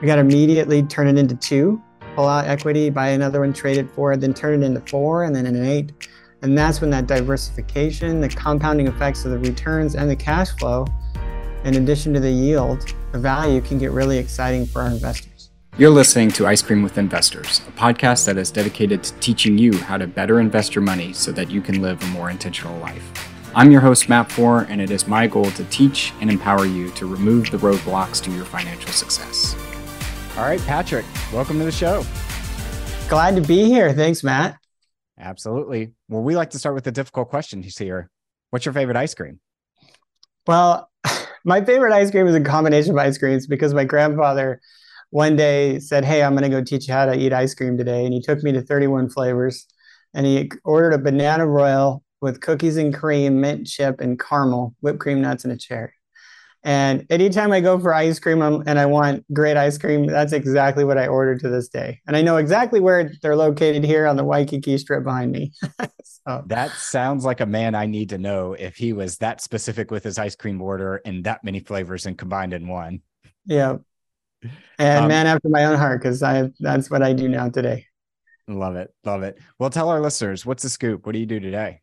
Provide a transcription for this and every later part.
We got to immediately turn it into two, pull out equity, buy another one, trade it for, it, then turn it into four, and then an eight. And that's when that diversification, the compounding effects of the returns and the cash flow, in addition to the yield, the value can get really exciting for our investors. You're listening to Ice Cream with Investors, a podcast that is dedicated to teaching you how to better invest your money so that you can live a more intentional life. I'm your host, Matt Four, and it is my goal to teach and empower you to remove the roadblocks to your financial success. All right, Patrick, welcome to the show. Glad to be here. Thanks, Matt. Absolutely. Well, we like to start with the difficult question here. What's your favorite ice cream? Well, my favorite ice cream is a combination of ice creams because my grandfather one day said, Hey, I'm going to go teach you how to eat ice cream today. And he took me to 31 flavors and he ordered a banana royal with cookies and cream, mint chip, and caramel, whipped cream nuts, and a cherry. And anytime I go for ice cream and I want great ice cream, that's exactly what I order to this day. And I know exactly where they're located here on the Waikiki Strip behind me. so. That sounds like a man I need to know if he was that specific with his ice cream order and that many flavors and combined in one. Yeah. And um, man after my own heart, because I that's what I do now today. Love it. Love it. Well, tell our listeners what's the scoop? What do you do today?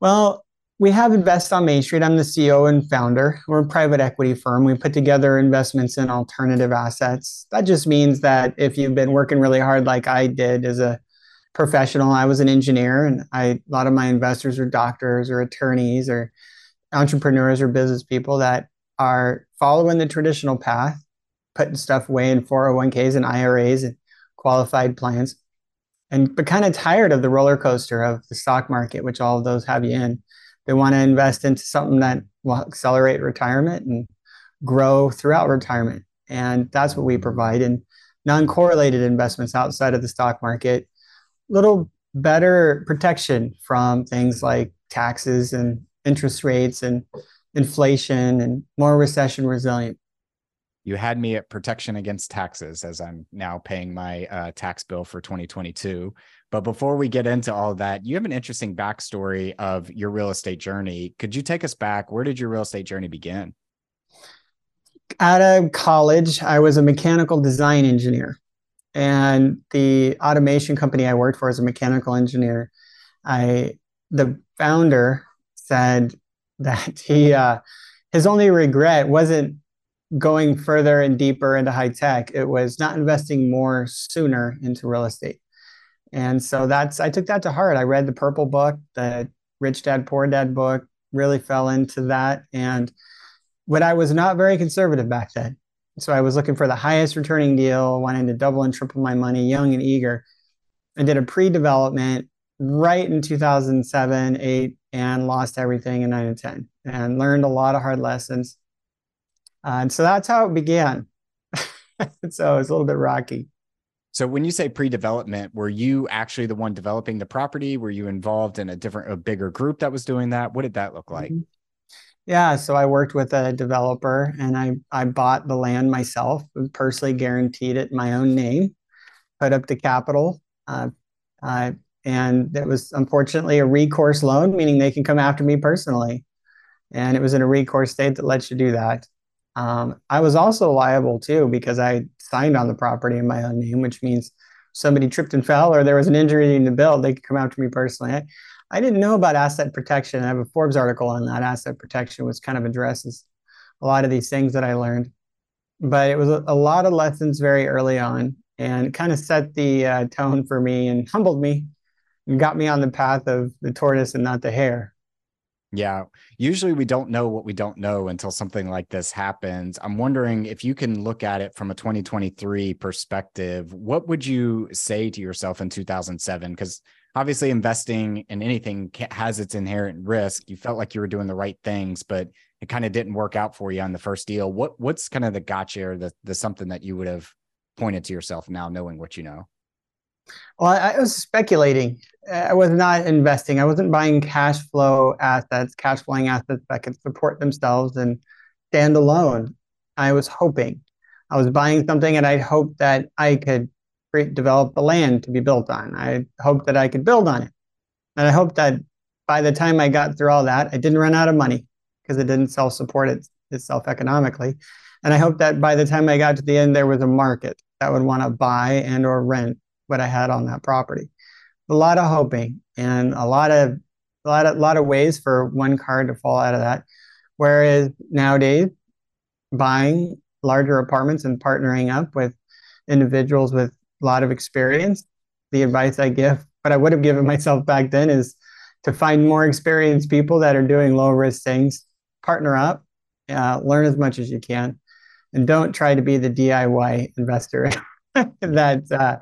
Well, we have Invest on Main Street. I'm the CEO and founder. We're a private equity firm. We put together investments in alternative assets. That just means that if you've been working really hard, like I did as a professional, I was an engineer, and I a lot of my investors are doctors or attorneys or entrepreneurs or business people that are following the traditional path, putting stuff away in 401ks and IRAs and qualified plans and but kind of tired of the roller coaster of the stock market, which all of those have you in. They want to invest into something that will accelerate retirement and grow throughout retirement. And that's what we provide. And non-correlated investments outside of the stock market, a little better protection from things like taxes and interest rates and inflation and more recession resilient you had me at protection against taxes as I'm now paying my uh, tax bill for 2022. But before we get into all that, you have an interesting backstory of your real estate journey. Could you take us back? Where did your real estate journey begin? Out of college, I was a mechanical design engineer. And the automation company I worked for as a mechanical engineer, I the founder said that he uh, his only regret wasn't going further and deeper into high tech. It was not investing more sooner into real estate. And so that's I took that to heart. I read the Purple book, the Rich Dad Poor Dad book, really fell into that. And but I was not very conservative back then. So I was looking for the highest returning deal, wanting to double and triple my money, young and eager. I did a pre-development right in 2007, 8, and lost everything in 9 and 10 and learned a lot of hard lessons uh, and so that's how it began. so it was a little bit rocky. So when you say pre-development, were you actually the one developing the property? Were you involved in a different, a bigger group that was doing that? What did that look like? Mm-hmm. Yeah, so I worked with a developer and I I bought the land myself, personally guaranteed it in my own name, put up the capital, uh, uh, and it was unfortunately a recourse loan, meaning they can come after me personally, and it was in a recourse state that lets you do that. Um, I was also liable too because I signed on the property in my own name, which means somebody tripped and fell or there was an injury in the bill, they could come after me personally. I, I didn't know about asset protection. I have a Forbes article on that. Asset protection, which kind of addresses a lot of these things that I learned. But it was a, a lot of lessons very early on and kind of set the uh, tone for me and humbled me and got me on the path of the tortoise and not the hare. Yeah. Usually we don't know what we don't know until something like this happens. I'm wondering if you can look at it from a 2023 perspective, what would you say to yourself in 2007? Because obviously investing in anything has its inherent risk. You felt like you were doing the right things, but it kind of didn't work out for you on the first deal. What what's kind of the gotcha or the, the something that you would have pointed to yourself now knowing what you know? Well, I, was speculating. I was not investing. I wasn't buying cash flow assets, cash flowing assets that could support themselves and stand alone. I was hoping. I was buying something and I hoped that I could create, develop the land to be built on. I hoped that I could build on it. And I hoped that by the time I got through all that, I didn't run out of money because it didn't self support it, itself economically. And I hoped that by the time I got to the end, there was a market that would want to buy and or rent what I had on that property. A lot of hoping and a lot of a lot of, lot of ways for one card to fall out of that. Whereas nowadays, buying larger apartments and partnering up with individuals with a lot of experience, the advice I give, what I would have given myself back then is to find more experienced people that are doing low risk things, partner up, uh, learn as much as you can, and don't try to be the DIY investor that uh,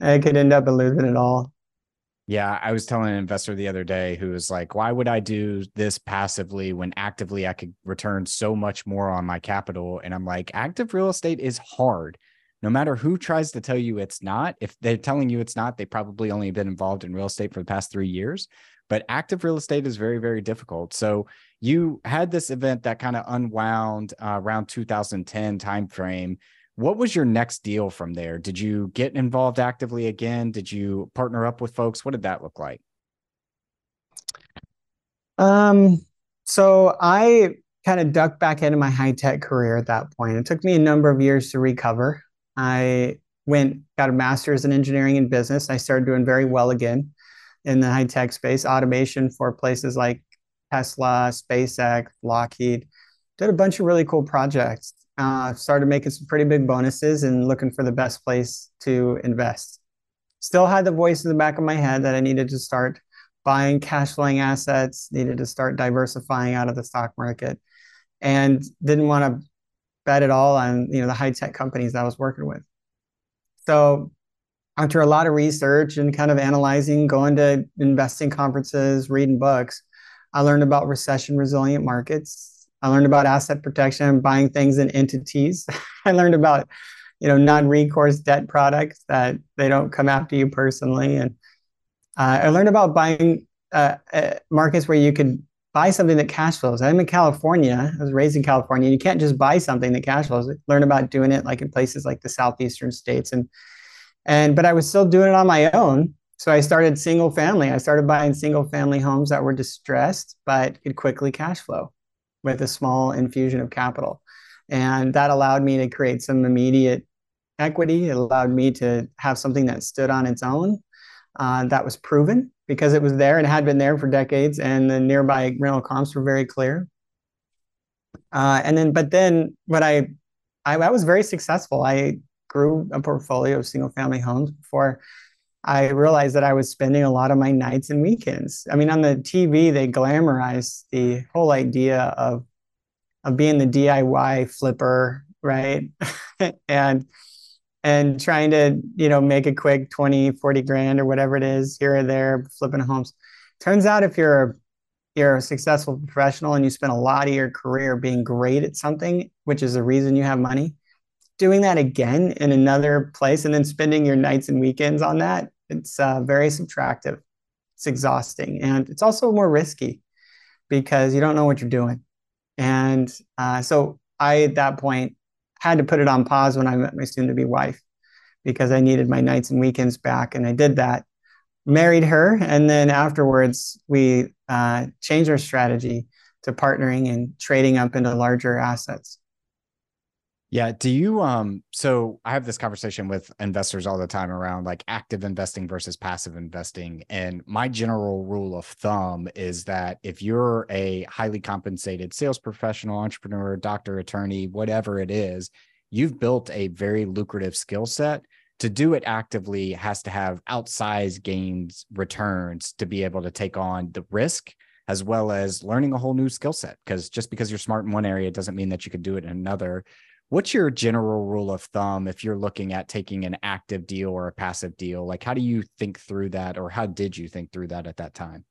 could end up losing it all. Yeah, I was telling an investor the other day who was like, "Why would I do this passively when actively I could return so much more on my capital?" And I'm like, "Active real estate is hard. No matter who tries to tell you it's not, if they're telling you it's not, they probably only been involved in real estate for the past 3 years. But active real estate is very very difficult. So, you had this event that kind of unwound uh, around 2010 timeframe what was your next deal from there? Did you get involved actively again? Did you partner up with folks? What did that look like? Um, so I kind of ducked back into my high tech career at that point. It took me a number of years to recover. I went, got a master's in engineering and business. I started doing very well again in the high tech space, automation for places like Tesla, SpaceX, Lockheed. Did a bunch of really cool projects uh, started making some pretty big bonuses and looking for the best place to invest. Still had the voice in the back of my head that I needed to start buying cash flowing assets, needed to start diversifying out of the stock market, and didn't want to bet at all on you know the high tech companies I was working with. So after a lot of research and kind of analyzing, going to investing conferences, reading books, I learned about recession resilient markets I learned about asset protection, buying things in entities. I learned about, you know, non-recourse debt products that they don't come after you personally, and uh, I learned about buying uh, uh, markets where you could buy something that cash flows. I'm in California. I was raised in California. You can't just buy something that cash flows. Learn about doing it like in places like the southeastern states, and and but I was still doing it on my own. So I started single family. I started buying single family homes that were distressed but could quickly cash flow with a small infusion of capital. And that allowed me to create some immediate equity. It allowed me to have something that stood on its own, uh, that was proven because it was there and had been there for decades, and the nearby rental comps were very clear. Uh, and then, but then, what I, I, I was very successful. I grew a portfolio of single family homes before I realized that I was spending a lot of my nights and weekends. I mean, on the TV, they glamorize the whole idea of of being the DIY flipper, right? and and trying to, you know, make a quick 20, 40 grand or whatever it is here or there, flipping homes. Turns out if you're you're a successful professional and you spend a lot of your career being great at something, which is the reason you have money, doing that again in another place and then spending your nights and weekends on that, it's uh, very subtractive. It's exhausting. And it's also more risky because you don't know what you're doing. And uh, so I, at that point, had to put it on pause when I met my soon to be wife because I needed my nights and weekends back. And I did that, married her. And then afterwards, we uh, changed our strategy to partnering and trading up into larger assets. Yeah. Do you um so I have this conversation with investors all the time around like active investing versus passive investing. And my general rule of thumb is that if you're a highly compensated sales professional, entrepreneur, doctor, attorney, whatever it is, you've built a very lucrative skill set. To do it actively has to have outsized gains returns to be able to take on the risk as well as learning a whole new skill set. Because just because you're smart in one area doesn't mean that you could do it in another. What's your general rule of thumb if you're looking at taking an active deal or a passive deal? Like, how do you think through that, or how did you think through that at that time?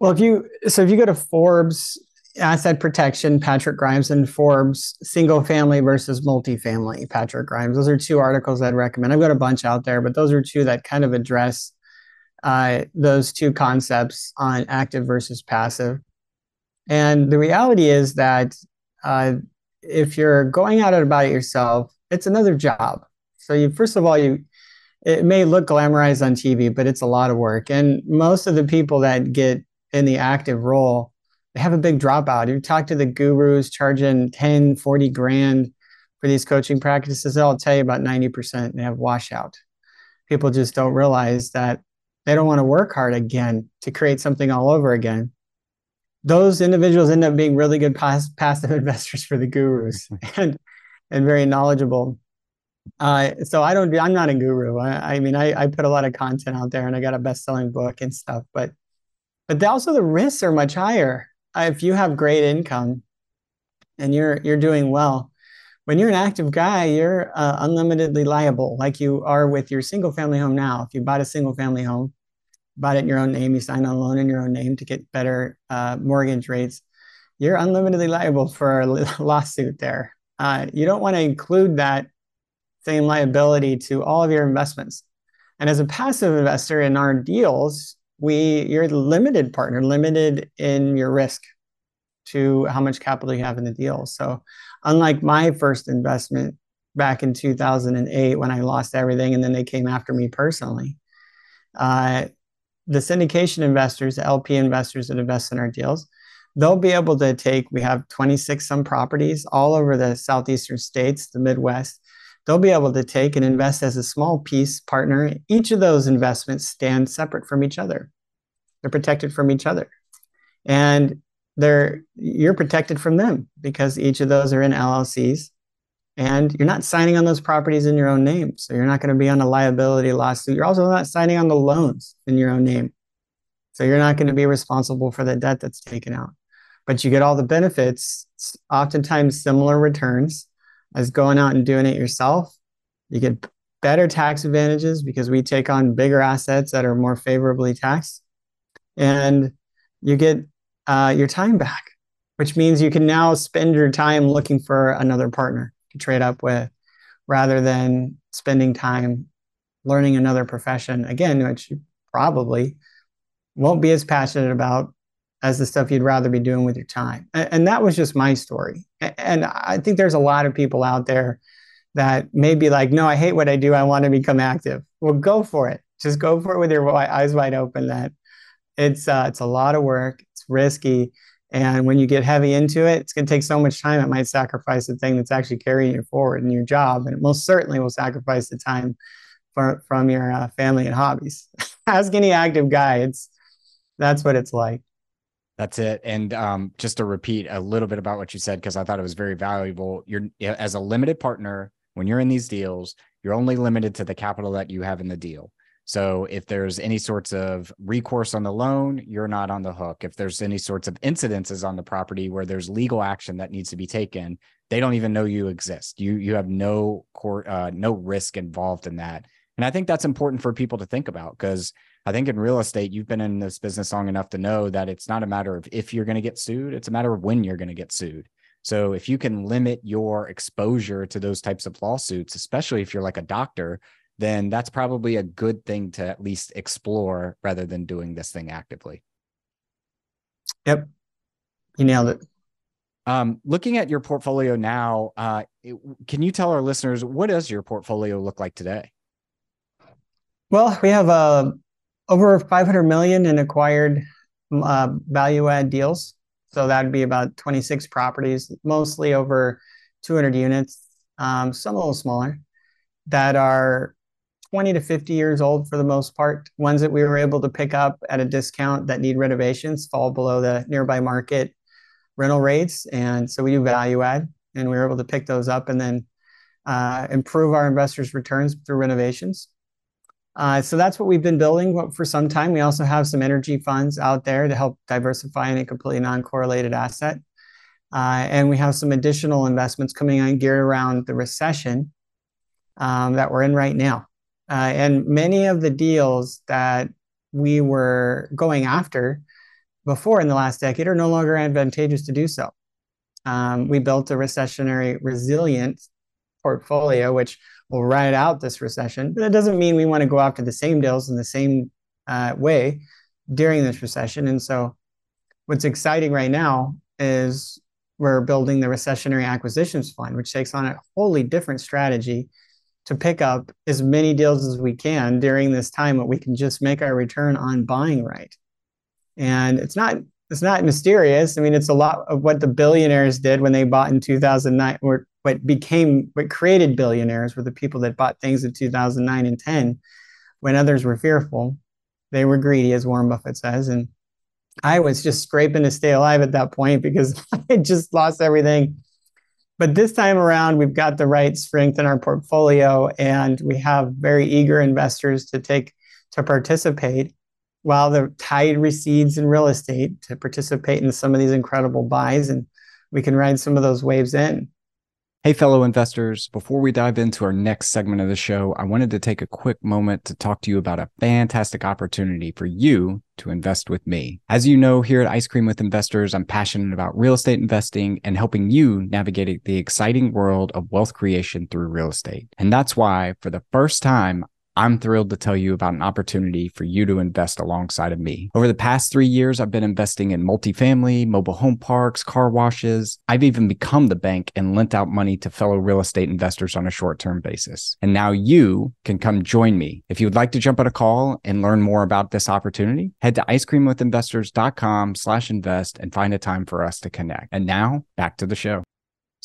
Well, if you so if you go to Forbes asset protection, Patrick Grimes, and Forbes single family versus multifamily, Patrick Grimes. Those are two articles I'd recommend. I've got a bunch out there, but those are two that kind of address uh, those two concepts on active versus passive. And the reality is that uh, if you're going at it about it yourself, it's another job. So you first of all you it may look glamorized on TV, but it's a lot of work. And most of the people that get in the active role they have a big dropout. You talk to the gurus charging 10, 40 grand for these coaching practices, they'll tell you about 90% they have washout. People just don't realize that they don't want to work hard again to create something all over again. Those individuals end up being really good pass- passive investors for the gurus and and very knowledgeable. Uh, so I don't. I'm not a guru. I, I mean, I, I put a lot of content out there, and I got a best-selling book and stuff. But but also the risks are much higher. Uh, if you have great income, and you're you're doing well, when you're an active guy, you're uh, unlimitedly liable, like you are with your single family home now. If you bought a single family home, bought it in your own name, you signed on a loan in your own name to get better uh, mortgage rates, you're unlimitedly liable for a lawsuit there. Uh, you don't want to include that same liability to all of your investments. And as a passive investor in our deals, we you're the limited partner, limited in your risk to how much capital you have in the deal. So unlike my first investment back in 2008 when I lost everything and then they came after me personally. Uh, the syndication investors, the LP investors that invest in our deals, they'll be able to take, we have 26 some properties all over the southeastern states, the Midwest. They'll be able to take and invest as a small piece partner. Each of those investments stand separate from each other. They're protected from each other. And they're you're protected from them because each of those are in LLCs and you're not signing on those properties in your own name. So you're not going to be on a liability lawsuit. You're also not signing on the loans in your own name. So you're not going to be responsible for the debt that's taken out. But you get all the benefits, oftentimes similar returns as going out and doing it yourself. You get better tax advantages because we take on bigger assets that are more favorably taxed. And you get uh, your time back, which means you can now spend your time looking for another partner to trade up with rather than spending time learning another profession again, which you probably won't be as passionate about as the stuff you'd rather be doing with your time. And, and that was just my story. And I think there's a lot of people out there that may be like, no, I hate what I do. I want to become active. Well, go for it. Just go for it with your eyes wide open. That it's uh, it's a lot of work It's risky. And when you get heavy into it, it's going to take so much time, it might sacrifice the thing that's actually carrying you forward in your job. And it most certainly will sacrifice the time for, from your uh, family and hobbies. Ask any active guy. It's that's what it's like. That's it. And um, just to repeat a little bit about what you said, because I thought it was very valuable. You're as a limited partner, when you're in these deals, you're only limited to the capital that you have in the deal. So if there's any sorts of recourse on the loan, you're not on the hook. If there's any sorts of incidences on the property where there's legal action that needs to be taken, they don't even know you exist. You you have no court uh, no risk involved in that. And I think that's important for people to think about because I think in real estate, you've been in this business long enough to know that it's not a matter of if you're going to get sued, it's a matter of when you're going to get sued. So if you can limit your exposure to those types of lawsuits, especially if you're like a doctor then that's probably a good thing to at least explore rather than doing this thing actively. Yep. You nailed it. Um, looking at your portfolio now, uh, it, can you tell our listeners what does your portfolio look like today? Well, we have uh, over 500 million in acquired uh, value add deals. So that'd be about 26 properties, mostly over 200 units, um, some a little smaller, that are 20 to 50 years old for the most part. Ones that we were able to pick up at a discount that need renovations fall below the nearby market rental rates. And so we do value add, and we were able to pick those up and then uh, improve our investors' returns through renovations. Uh, so that's what we've been building for some time. We also have some energy funds out there to help diversify any completely non-correlated asset. Uh, and we have some additional investments coming on geared around the recession um, that we're in right now. Uh, and many of the deals that we were going after before in the last decade are no longer advantageous to do so. Um, we built a recessionary resilient portfolio, which will ride out this recession, but it doesn't mean we want to go after the same deals in the same uh, way during this recession. And so, what's exciting right now is we're building the recessionary acquisitions fund, which takes on a wholly different strategy to pick up as many deals as we can during this time that we can just make our return on buying right. And it's not it's not mysterious. I mean, it's a lot of what the billionaires did when they bought in 2009, or what became, what created billionaires were the people that bought things in 2009 and 10 when others were fearful. They were greedy, as Warren Buffett says. And I was just scraping to stay alive at that point because I had just lost everything. But this time around, we've got the right strength in our portfolio, and we have very eager investors to take to participate while the tide recedes in real estate to participate in some of these incredible buys and we can ride some of those waves in. Hey, fellow investors, before we dive into our next segment of the show, I wanted to take a quick moment to talk to you about a fantastic opportunity for you to invest with me. As you know, here at Ice Cream with Investors, I'm passionate about real estate investing and helping you navigate the exciting world of wealth creation through real estate. And that's why, for the first time, I'm thrilled to tell you about an opportunity for you to invest alongside of me. Over the past three years, I've been investing in multifamily, mobile home parks, car washes. I've even become the bank and lent out money to fellow real estate investors on a short term basis. And now you can come join me. If you would like to jump on a call and learn more about this opportunity, head to icecreamwithinvestors.com slash invest and find a time for us to connect. And now back to the show.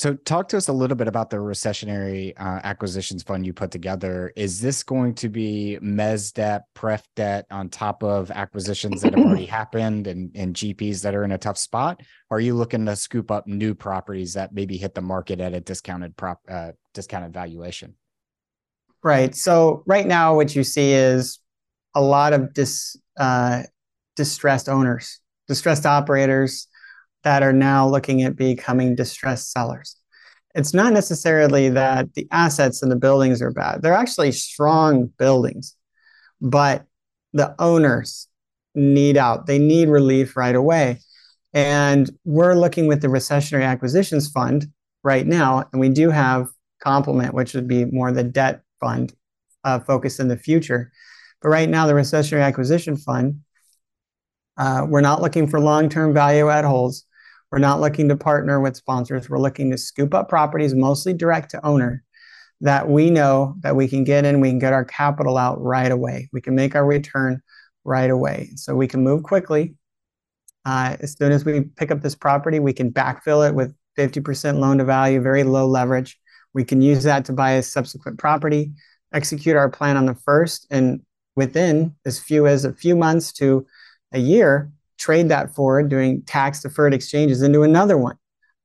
So, talk to us a little bit about the recessionary uh, acquisitions fund you put together. Is this going to be mez debt, pref debt on top of acquisitions that have already happened and, and GPs that are in a tough spot? Or are you looking to scoop up new properties that maybe hit the market at a discounted prop uh, discounted valuation? Right. So, right now, what you see is a lot of dis, uh, distressed owners, distressed operators that are now looking at becoming distressed sellers. It's not necessarily that the assets and the buildings are bad. They're actually strong buildings, but the owners need out. They need relief right away. And we're looking with the Recessionary Acquisitions Fund right now, and we do have complement, which would be more the debt fund uh, focused in the future. But right now, the Recessionary Acquisition Fund, uh, we're not looking for long term value add holds. We're not looking to partner with sponsors. We're looking to scoop up properties, mostly direct to owner, that we know that we can get in, we can get our capital out right away. We can make our return right away. So we can move quickly. Uh, as soon as we pick up this property, we can backfill it with 50% loan to value, very low leverage. We can use that to buy a subsequent property, execute our plan on the first, and within as few as a few months to a year, trade that forward doing tax deferred exchanges into another one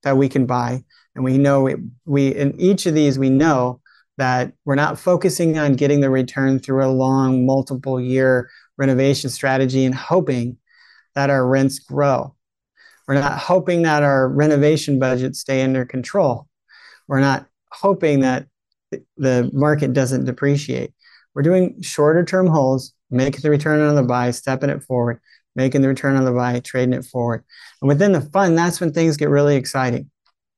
that we can buy. And we know it, we in each of these we know that we're not focusing on getting the return through a long multiple year renovation strategy and hoping that our rents grow. We're not hoping that our renovation budgets stay under control. We're not hoping that the market doesn't depreciate. We're doing shorter term holds, making the return on the buy, stepping it forward, making the return on the buy, trading it forward. And within the fund, that's when things get really exciting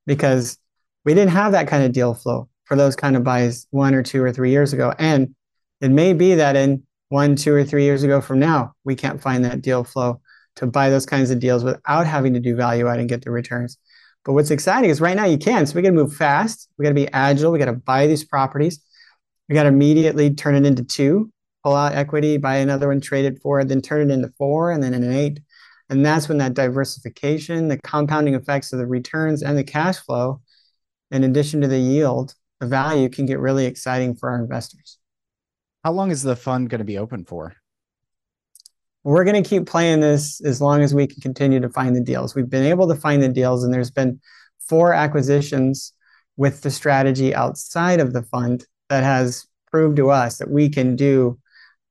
because we didn't have that kind of deal flow for those kind of buys one or two or three years ago. And it may be that in one, two, or three years ago from now, we can't find that deal flow to buy those kinds of deals without having to do value add and get the returns. But what's exciting is right now you can. So we got to move fast. We got to be agile. We got to buy these properties. We got to immediately turn it into two pull out equity, buy another one, trade it for, it, then turn it into four, and then an eight. And that's when that diversification, the compounding effects of the returns and the cash flow, in addition to the yield, the value can get really exciting for our investors. How long is the fund going to be open for? We're going to keep playing this as long as we can continue to find the deals. We've been able to find the deals, and there's been four acquisitions with the strategy outside of the fund that has proved to us that we can do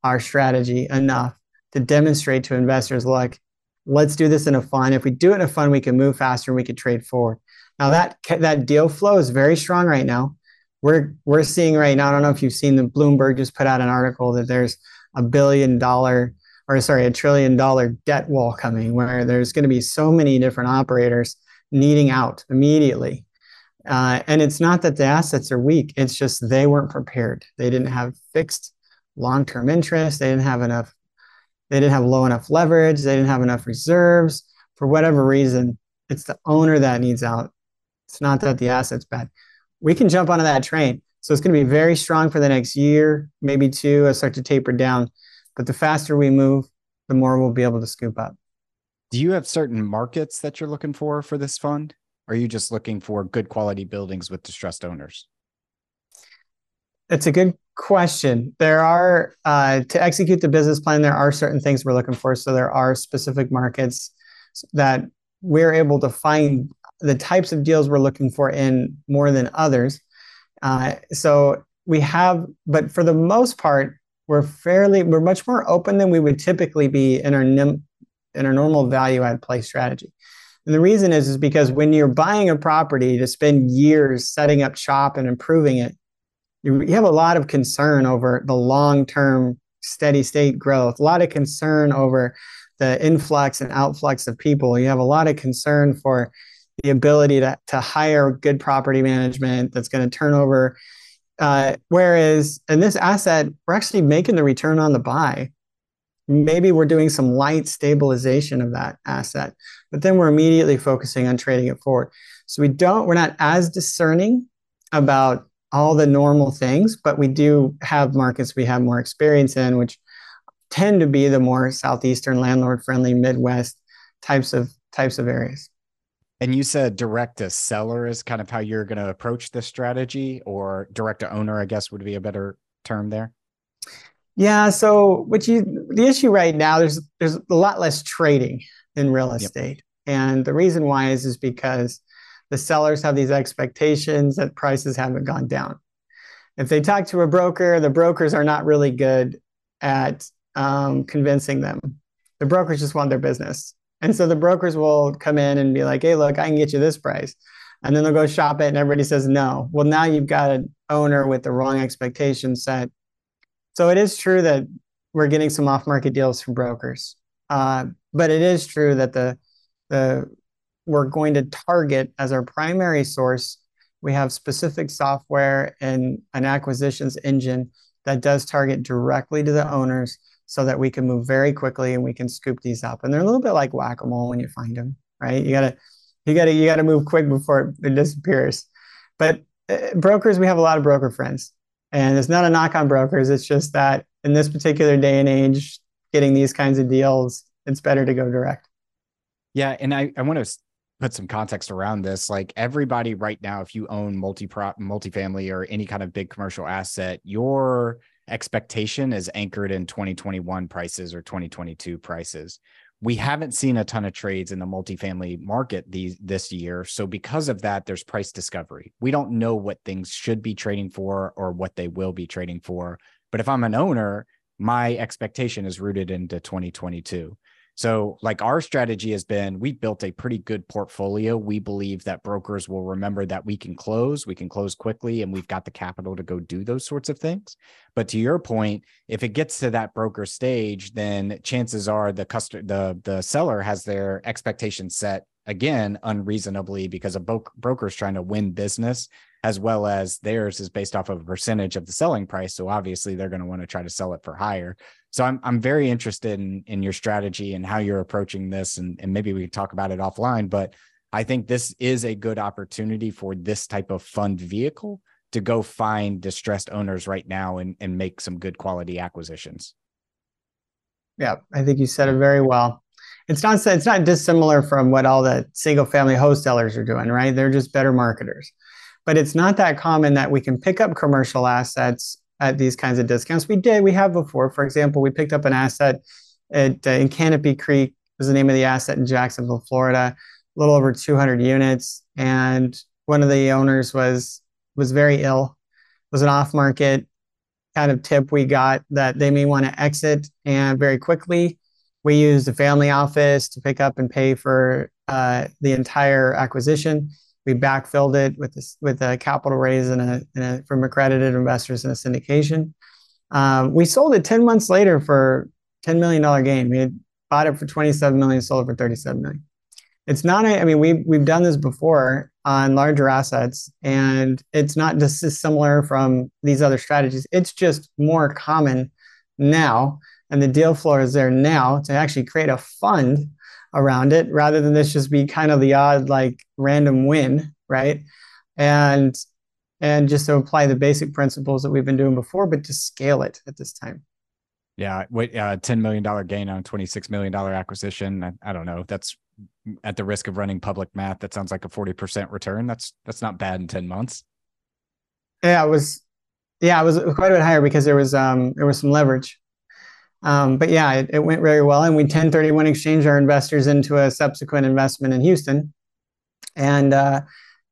our strategy enough to demonstrate to investors like let's do this in a fund. If we do it in a fund we can move faster and we can trade forward. Now that that deal flow is very strong right now. We're we're seeing right now i don't know if you've seen the bloomberg just put out an article that there's a billion dollar or sorry a trillion dollar debt wall coming where there's going to be so many different operators needing out immediately. Uh, and it's not that the assets are weak it's just they weren't prepared. They didn't have fixed long-term interest. They didn't have enough. They didn't have low enough leverage. They didn't have enough reserves. For whatever reason, it's the owner that needs out. It's not that the asset's bad. We can jump onto that train. So it's going to be very strong for the next year, maybe two. I start to taper down, but the faster we move, the more we'll be able to scoop up. Do you have certain markets that you're looking for for this fund? Or are you just looking for good quality buildings with distressed owners? It's a good question. There are, uh, to execute the business plan, there are certain things we're looking for. So there are specific markets that we're able to find the types of deals we're looking for in more than others. Uh, so we have, but for the most part, we're fairly, we're much more open than we would typically be in our in our normal value add play strategy. And the reason is, is because when you're buying a property to spend years setting up shop and improving it, you, have a lot of concern over the long term steady state growth, a lot of concern over the influx and outflux of people. You have a lot of concern for the ability to, to hire good property management that's going to turn over. Uh, whereas in this asset, we're actually making the return on the buy. Maybe we're doing some light stabilization of that asset, but then we're immediately focusing on trading it forward. So we don't, we're not as discerning about all the normal things, but we do have markets we have more experience in, which tend to be the more southeastern landlord friendly Midwest types of types of areas. And you said direct to seller is kind of how you're going to approach this strategy, or direct to owner, I guess would be a better term there. Yeah. So, what you the issue right now there's there's a lot less trading in real estate, yep. and the reason why is is because the sellers have these expectations that prices haven't gone down. If they talk to a broker, the brokers are not really good at um, convincing them. The brokers just want their business. And so the brokers will come in and be like, hey, look, I can get you this price. And then they'll go shop it and everybody says no. Well, now you've got an owner with the wrong expectation set. So it is true that we're getting some off market deals from brokers. Uh, but it is true that the, the we're going to target as our primary source. We have specific software and an acquisitions engine that does target directly to the owners so that we can move very quickly and we can scoop these up. And they're a little bit like whack-a-mole when you find them, right? You gotta, you gotta, you gotta move quick before it disappears. But uh, brokers, we have a lot of broker friends, and it's not a knock on brokers. It's just that in this particular day and age, getting these kinds of deals, it's better to go direct. Yeah, and I, I want to put some context around this like everybody right now if you own multi multifamily or any kind of big commercial asset your expectation is anchored in 2021 prices or 2022 prices. We haven't seen a ton of trades in the multifamily market these this year. So because of that there's price discovery. We don't know what things should be trading for or what they will be trading for. But if i'm an owner my expectation is rooted into 2022 so, like our strategy has been, we built a pretty good portfolio. We believe that brokers will remember that we can close, we can close quickly, and we've got the capital to go do those sorts of things. But to your point, if it gets to that broker stage, then chances are the customer, the the seller has their expectations set again unreasonably because a bro- broker is trying to win business as well as theirs is based off of a percentage of the selling price so obviously they're going to want to try to sell it for higher so I'm I'm very interested in in your strategy and how you're approaching this, and and maybe we can talk about it offline. But I think this is a good opportunity for this type of fund vehicle to go find distressed owners right now and and make some good quality acquisitions. Yeah, I think you said it very well. It's not it's not dissimilar from what all the single family wholesalers are doing, right? They're just better marketers. But it's not that common that we can pick up commercial assets at these kinds of discounts. We did, we have before. For example, we picked up an asset at, uh, in Canopy Creek, was the name of the asset in Jacksonville, Florida, a little over 200 units. And one of the owners was was very ill, was an off market kind of tip we got that they may want to exit and very quickly. We used a family office to pick up and pay for uh, the entire acquisition we backfilled it with this, with a capital raise and a, and a, from accredited investors in a syndication. Um, we sold it 10 months later for $10 million gain. We had bought it for 27 million, sold it for 37 million. It's not, a, I mean, we, we've done this before on larger assets, and it's not dissimilar from these other strategies. It's just more common now, and the deal flow is there now to actually create a fund around it rather than this just be kind of the odd like random win right and and just to apply the basic principles that we've been doing before but to scale it at this time Yeah, wait, uh, ten million dollar gain on twenty six million dollar acquisition. I, I, don't know. That's at the risk of running public math. That sounds like a forty percent return. That's that's not bad in ten months. Yeah, it was. Yeah, it was quite a bit higher because there was um there was some leverage. Um, but yeah, it, it went very well, and we 1031 exchange our investors into a subsequent investment in Houston, and uh,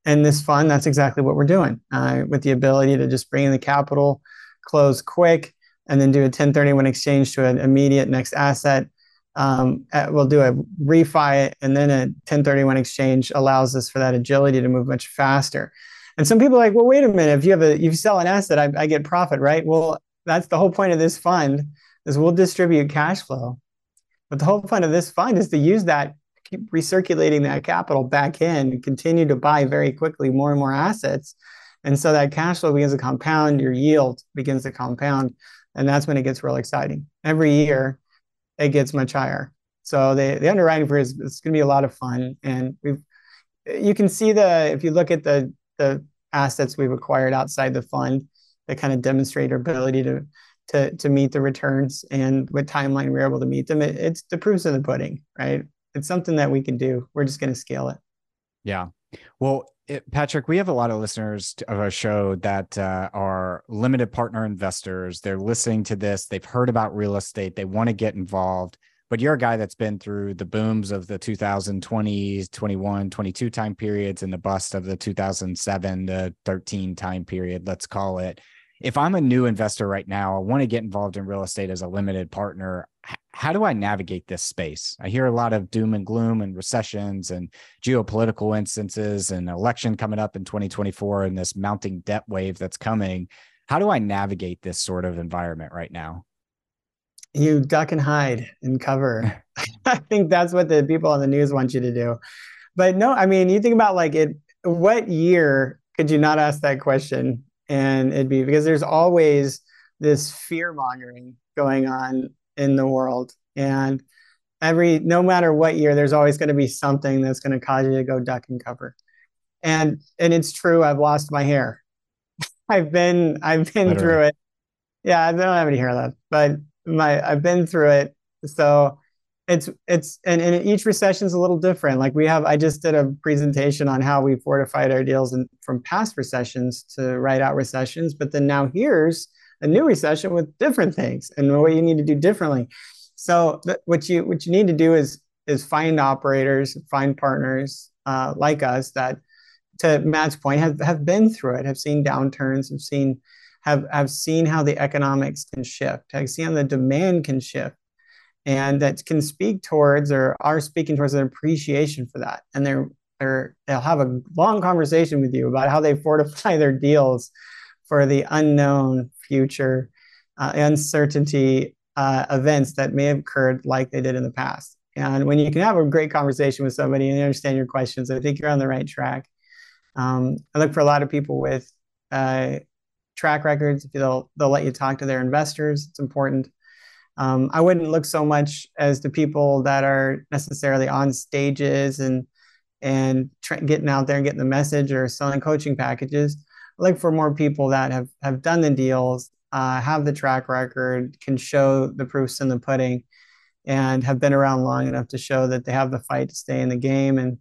and this fund that's exactly what we're doing uh, with the ability to just bring in the capital, close quick, and then do a 1031 exchange to an immediate next asset. Um, we'll do a refi and then a 1031 exchange allows us for that agility to move much faster. And some people are like, well, wait a minute. If you have a, you sell an asset, I, I get profit, right? Well, that's the whole point of this fund is we'll distribute cash flow. But the whole point of this fund is to use that, keep recirculating that capital back in, continue to buy very quickly more and more assets. And so that cash flow begins to compound, your yield begins to compound and that's when it gets real exciting. Every year, it gets much higher. So the the underwriting for is it's going to be a lot of fun, and we've you can see the if you look at the the assets we've acquired outside the fund that kind of demonstrate our ability to to to meet the returns and what timeline we're able to meet them. It, it's the proofs in the pudding, right? It's something that we can do. We're just going to scale it. Yeah. Well, it, Patrick, we have a lot of listeners of our show that uh, are limited partner investors. They're listening to this, they've heard about real estate, they want to get involved. But you're a guy that's been through the booms of the 2020s, 21, 22 time periods and the bust of the 2007 to 13 time period, let's call it if I'm a new investor right now, I want to get involved in real estate as a limited partner. How do I navigate this space? I hear a lot of doom and gloom and recessions and geopolitical instances and election coming up in 2024 and this mounting debt wave that's coming. How do I navigate this sort of environment right now? You duck and hide and cover. I think that's what the people on the news want you to do. But no, I mean, you think about like it, what year could you not ask that question and it'd be because there's always this fear mongering going on in the world. And every no matter what year there's always going to be something that's going to cause you to go duck and cover. And and it's true i've lost my hair. I've been i've been Literally. through it. Yeah i don't have any hair left but my i've been through it. So it's it's and, and each recession is a little different. Like we have i just did a presentation on how we fortified our deals and from past recessions to write out recessions but then now here's a new recession with different things and what you need to do differently. So th- what you what you need to do is is find operators find partners uh, like us that to matt's point have, have been through it have seen downturns have seen have have seen how the economics can shift have seen how the demand can shift and that can speak towards or are speaking towards an appreciation for that. And they're they're they'll have a long conversation with you about how they fortify their deals for the unknown future uh, uncertainty uh, events that may have occurred like they did in the past. And when you can have a great conversation with somebody and they understand your questions i think you're on the right track. Um, i look for a lot of people with uh, track records. They'll they'll let you talk to their investors. It's important um, I wouldn't look so much as the people that are necessarily on stages and and getting out there and getting the message or selling coaching packages. I look for more people that have have done the deals, uh, have the track record, can show the proofs in the pudding, and have been around long enough to show that they have the fight to stay in the game and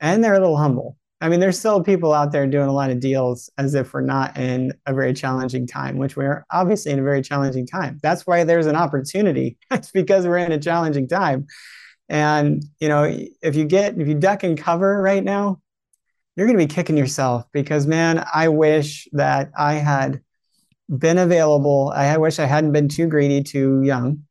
and they're a little humble. I mean, there's still people out there doing a lot of deals as if we're not in a very challenging time, which we're obviously in a very challenging time. That's why there's an opportunity. it's because we're in a challenging time. And, you know, if you get, if you duck and cover right now, you're going to be kicking yourself because, man, I wish that I had been available. I wish I hadn't been too greedy, too young.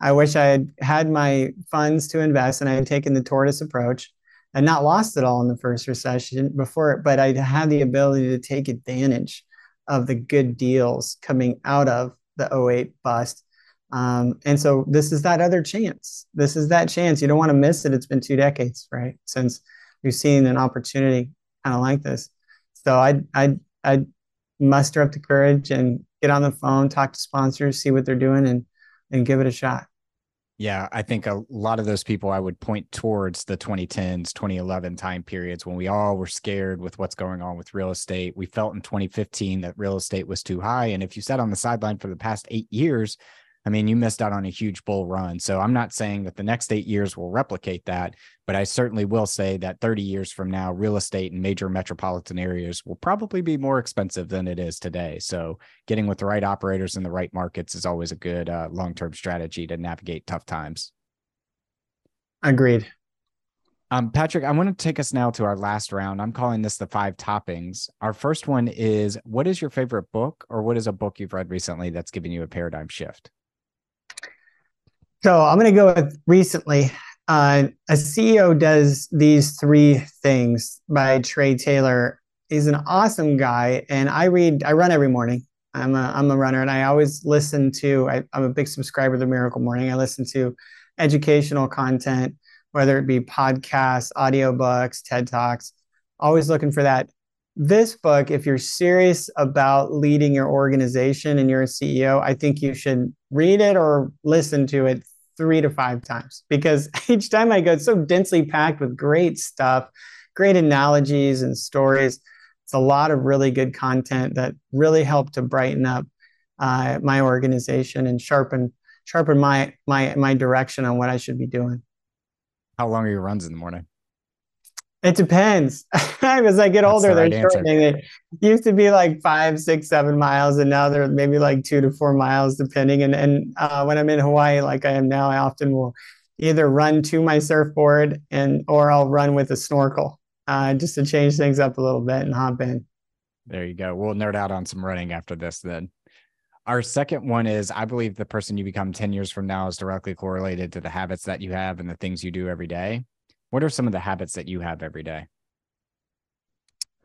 I wish I had had my funds to invest and I had taken the tortoise approach and not lost it all in the first recession before, but I had the ability to take advantage of the good deals coming out of the 08 bust. Um, and so this is that other chance. This is that chance. You don't want to miss it. It's been two decades, right? Since we've seen an opportunity kind of like this. So I I I muster up the courage and get on the phone, talk to sponsors, see what they're doing, and and give it a shot. Yeah, I think a lot of those people I would point towards the 2010s, 2011 time periods when we all were scared with what's going on with real estate. We felt in 2015 that real estate was too high. And if you sat on the sideline for the past eight years, I mean, you missed out on a huge bull run. So I'm not saying that the next eight years will replicate that, but I certainly will say that 30 years from now, real estate in major metropolitan areas will probably be more expensive than it is today. So getting with the right operators in the right markets is always a good uh, long term strategy to navigate tough times. Agreed. Um, Patrick, I want to take us now to our last round. I'm calling this the five toppings. Our first one is what is your favorite book, or what is a book you've read recently that's given you a paradigm shift? So I'm going to go with recently. Uh, a CEO does these three things by Trey Taylor. He's an awesome guy, and I read. I run every morning. I'm a I'm a runner, and I always listen to. I, I'm a big subscriber to Miracle Morning. I listen to educational content, whether it be podcasts, audiobooks, TED Talks. Always looking for that. This book, if you're serious about leading your organization and you're a CEO, I think you should read it or listen to it three to five times because each time I go, it's so densely packed with great stuff, great analogies and stories. It's a lot of really good content that really helped to brighten up uh, my organization and sharpen sharpen my my my direction on what I should be doing. How long are your runs in the morning? It depends. As I get That's older, the right they're shortening. It used to be like five, six, seven miles, and now they're maybe like two to four miles, depending. And and uh, when I'm in Hawaii, like I am now, I often will either run to my surfboard and or I'll run with a snorkel, uh, just to change things up a little bit and hop in. There you go. We'll nerd out on some running after this then. Our second one is I believe the person you become 10 years from now is directly correlated to the habits that you have and the things you do every day. What are some of the habits that you have every day?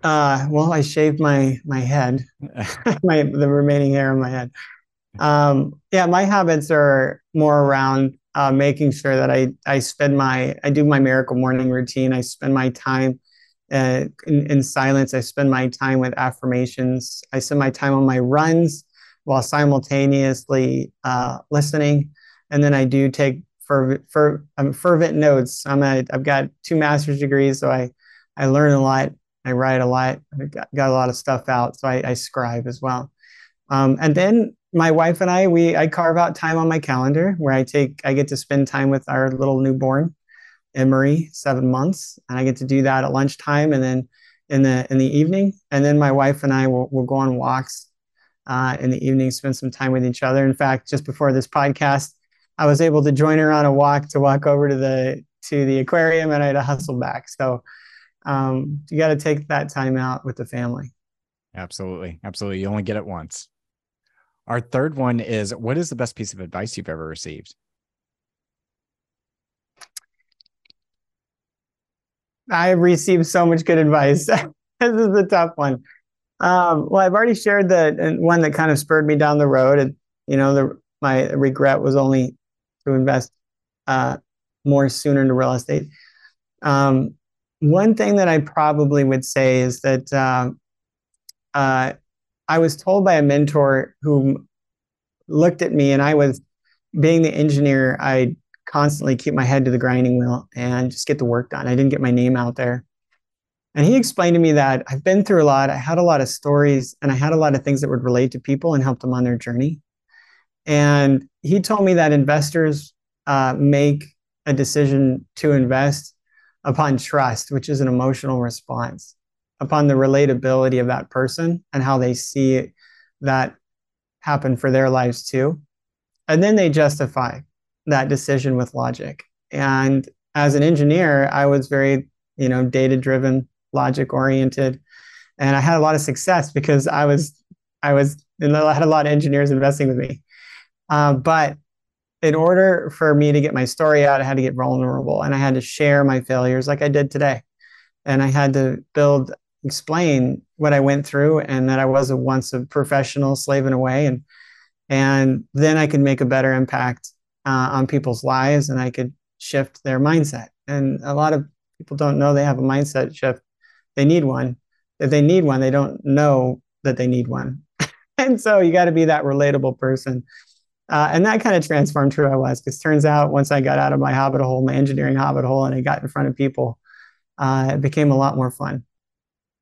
Uh, well, I shave my my head, my the remaining hair on my head. Um, yeah, my habits are more around uh, making sure that I I spend my I do my miracle morning routine. I spend my time uh, in, in silence. I spend my time with affirmations. I spend my time on my runs while simultaneously uh, listening. And then I do take fervent, fer, I'm fervent notes. I'm a, I've got two master's degrees, so I, I learn a lot. I write a lot. I've got, got a lot of stuff out, so I, I scribe as well. Um, and then my wife and I, we I carve out time on my calendar where I take I get to spend time with our little newborn, Emery, seven months, and I get to do that at lunchtime and then in the in the evening. And then my wife and I will, will go on walks uh, in the evening, spend some time with each other. In fact, just before this podcast, I was able to join her on a walk to walk over to the to the aquarium, and I had to hustle back. So um, you got to take that time out with the family. Absolutely, absolutely. You only get it once. Our third one is: What is the best piece of advice you've ever received? I've received so much good advice. this is a tough one. Um, well, I've already shared the one that kind of spurred me down the road. And, you know, the, my regret was only to invest uh, more sooner into real estate. Um, one thing that I probably would say is that uh, uh, I was told by a mentor who looked at me, and I was being the engineer, I constantly keep my head to the grinding wheel and just get the work done. I didn't get my name out there. And he explained to me that I've been through a lot. I had a lot of stories and I had a lot of things that would relate to people and help them on their journey. And he told me that investors uh, make a decision to invest upon trust, which is an emotional response, upon the relatability of that person and how they see that happen for their lives too. And then they justify that decision with logic. And as an engineer, I was very, you know, data driven logic oriented, and I had a lot of success because I was I was and I had a lot of engineers investing with me. Uh, but in order for me to get my story out, I had to get vulnerable and I had to share my failures like I did today. And I had to build, explain what I went through and that I was a once a professional slaving away. And, and then I could make a better impact uh, on people's lives and I could shift their mindset. And a lot of people don't know they have a mindset shift they need one. If they need one, they don't know that they need one. and so you got to be that relatable person. Uh, and that kind of transformed who I was because turns out once I got out of my hobbit hole, my engineering hobbit hole, and I got in front of people, uh, it became a lot more fun.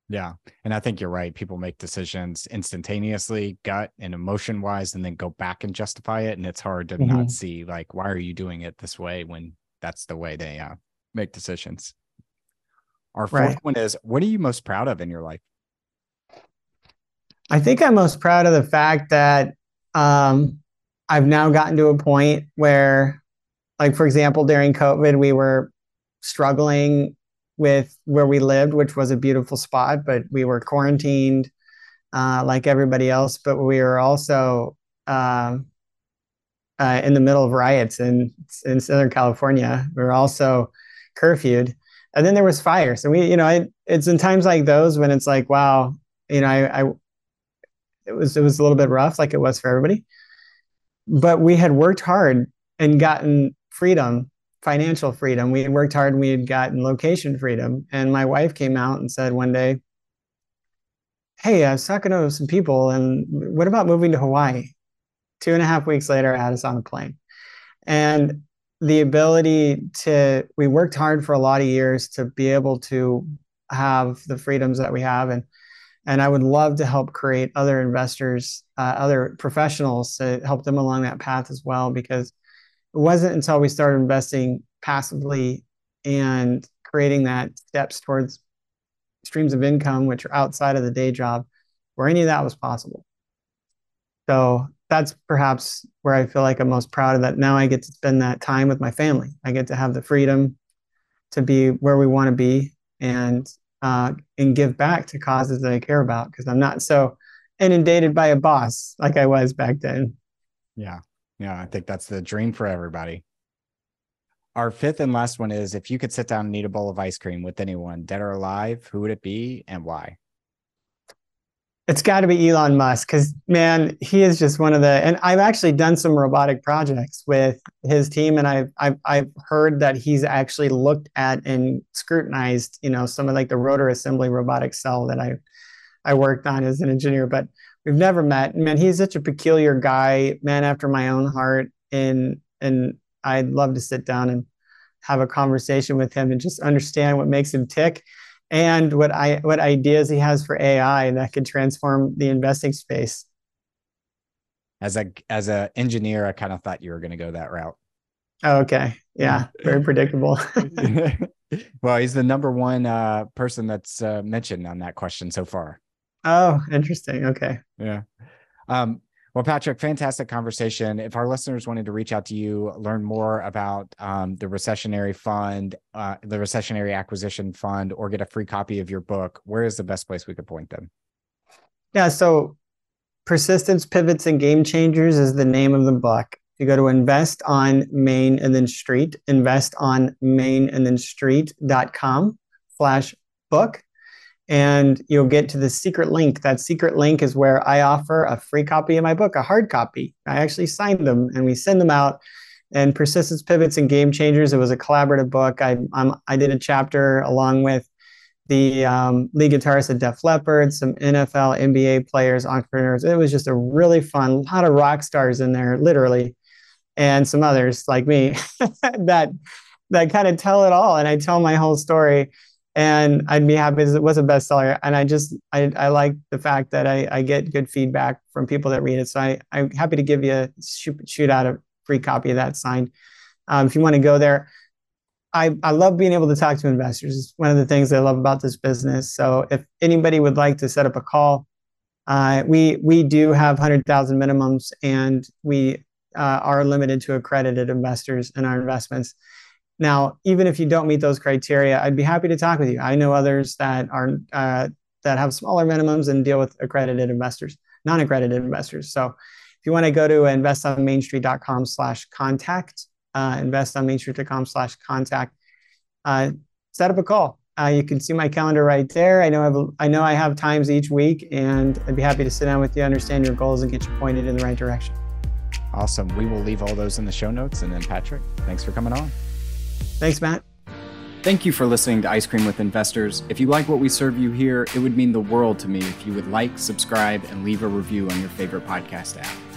Yeah. And I think you're right. People make decisions instantaneously, gut and emotion wise, and then go back and justify it. And it's hard to mm-hmm. not see, like, why are you doing it this way when that's the way they uh, make decisions? Our fourth right. one is what are you most proud of in your life? I think I'm most proud of the fact that um, I've now gotten to a point where, like, for example, during COVID, we were struggling with where we lived, which was a beautiful spot, but we were quarantined uh, like everybody else. But we were also um, uh, in the middle of riots in in Southern California. We were also curfewed, and then there was fire. So we, you know, it, it's in times like those when it's like, wow, you know, I, I it was it was a little bit rough, like it was for everybody. But we had worked hard and gotten freedom financial freedom. We had worked hard and we had gotten location freedom. And my wife came out and said one day, Hey, I was talking to some people, and what about moving to Hawaii? Two and a half weeks later, I had us on a plane. And the ability to, we worked hard for a lot of years to be able to have the freedoms that we have. And and I would love to help create other investors, uh, other professionals to help them along that path as well, because it wasn't until we started investing passively and creating that steps towards streams of income which are outside of the day job where any of that was possible. So that's perhaps where i feel like i'm most proud of that. Now i get to spend that time with my family. I get to have the freedom to be where we want to be and uh, and give back to causes that i care about because i'm not so inundated by a boss like i was back then yeah yeah, I think that's the dream for everybody. Our fifth and last one is if you could sit down and eat a bowl of ice cream with anyone, dead or alive, who would it be and why? It's got to be Elon Musk because, man, he is just one of the. And I've actually done some robotic projects with his team, and I've I've, I've heard that he's actually looked at and scrutinized, you know, some of like the rotor assembly robotic cell that I I worked on as an engineer. But we've never met. Man, he's such a peculiar guy, man after my own heart, and and I'd love to sit down and have a conversation with him and just understand what makes him tick and what I what ideas he has for AI that could transform the investing space. As a as a engineer, I kind of thought you were going to go that route. Oh, okay. Yeah, very predictable. well, he's the number one uh, person that's uh, mentioned on that question so far. Oh, interesting. Okay. Yeah. Um, well, Patrick, fantastic conversation. If our listeners wanted to reach out to you, learn more about um, the recessionary fund, uh, the recessionary acquisition fund, or get a free copy of your book, where is the best place we could point them? Yeah. So, Persistence, Pivots, and Game Changers is the name of the book. You go to invest on Main and then Street, invest on Main and then Street.com slash book and you'll get to the secret link. That secret link is where I offer a free copy of my book, a hard copy. I actually signed them and we send them out. And Persistence Pivots and Game Changers, it was a collaborative book. I, I'm, I did a chapter along with the um, lead guitarist at Def Leppard, some NFL, NBA players, entrepreneurs. It was just a really fun, a lot of rock stars in there, literally, and some others like me that that kind of tell it all. And I tell my whole story and I'd be happy it was a bestseller. And I just I, I like the fact that I, I get good feedback from people that read it. So I, I'm happy to give you a shoot, shoot out a free copy of that signed. Um, if you want to go there, I, I love being able to talk to investors. It's one of the things I love about this business. So if anybody would like to set up a call, uh, we we do have hundred thousand minimums, and we uh, are limited to accredited investors in our investments. Now, even if you don't meet those criteria, I'd be happy to talk with you. I know others that are uh, that have smaller minimums and deal with accredited investors, non-accredited investors. So if you want to go to investonmainstreet.com slash contact, uh, investonmainstreet.com slash contact, uh, set up a call. Uh, you can see my calendar right there. I know I've, I know I have times each week, and I'd be happy to sit down with you, understand your goals, and get you pointed in the right direction. Awesome. We will leave all those in the show notes. And then, Patrick, thanks for coming on. Thanks, Matt. Thank you for listening to Ice Cream with Investors. If you like what we serve you here, it would mean the world to me if you would like, subscribe, and leave a review on your favorite podcast app.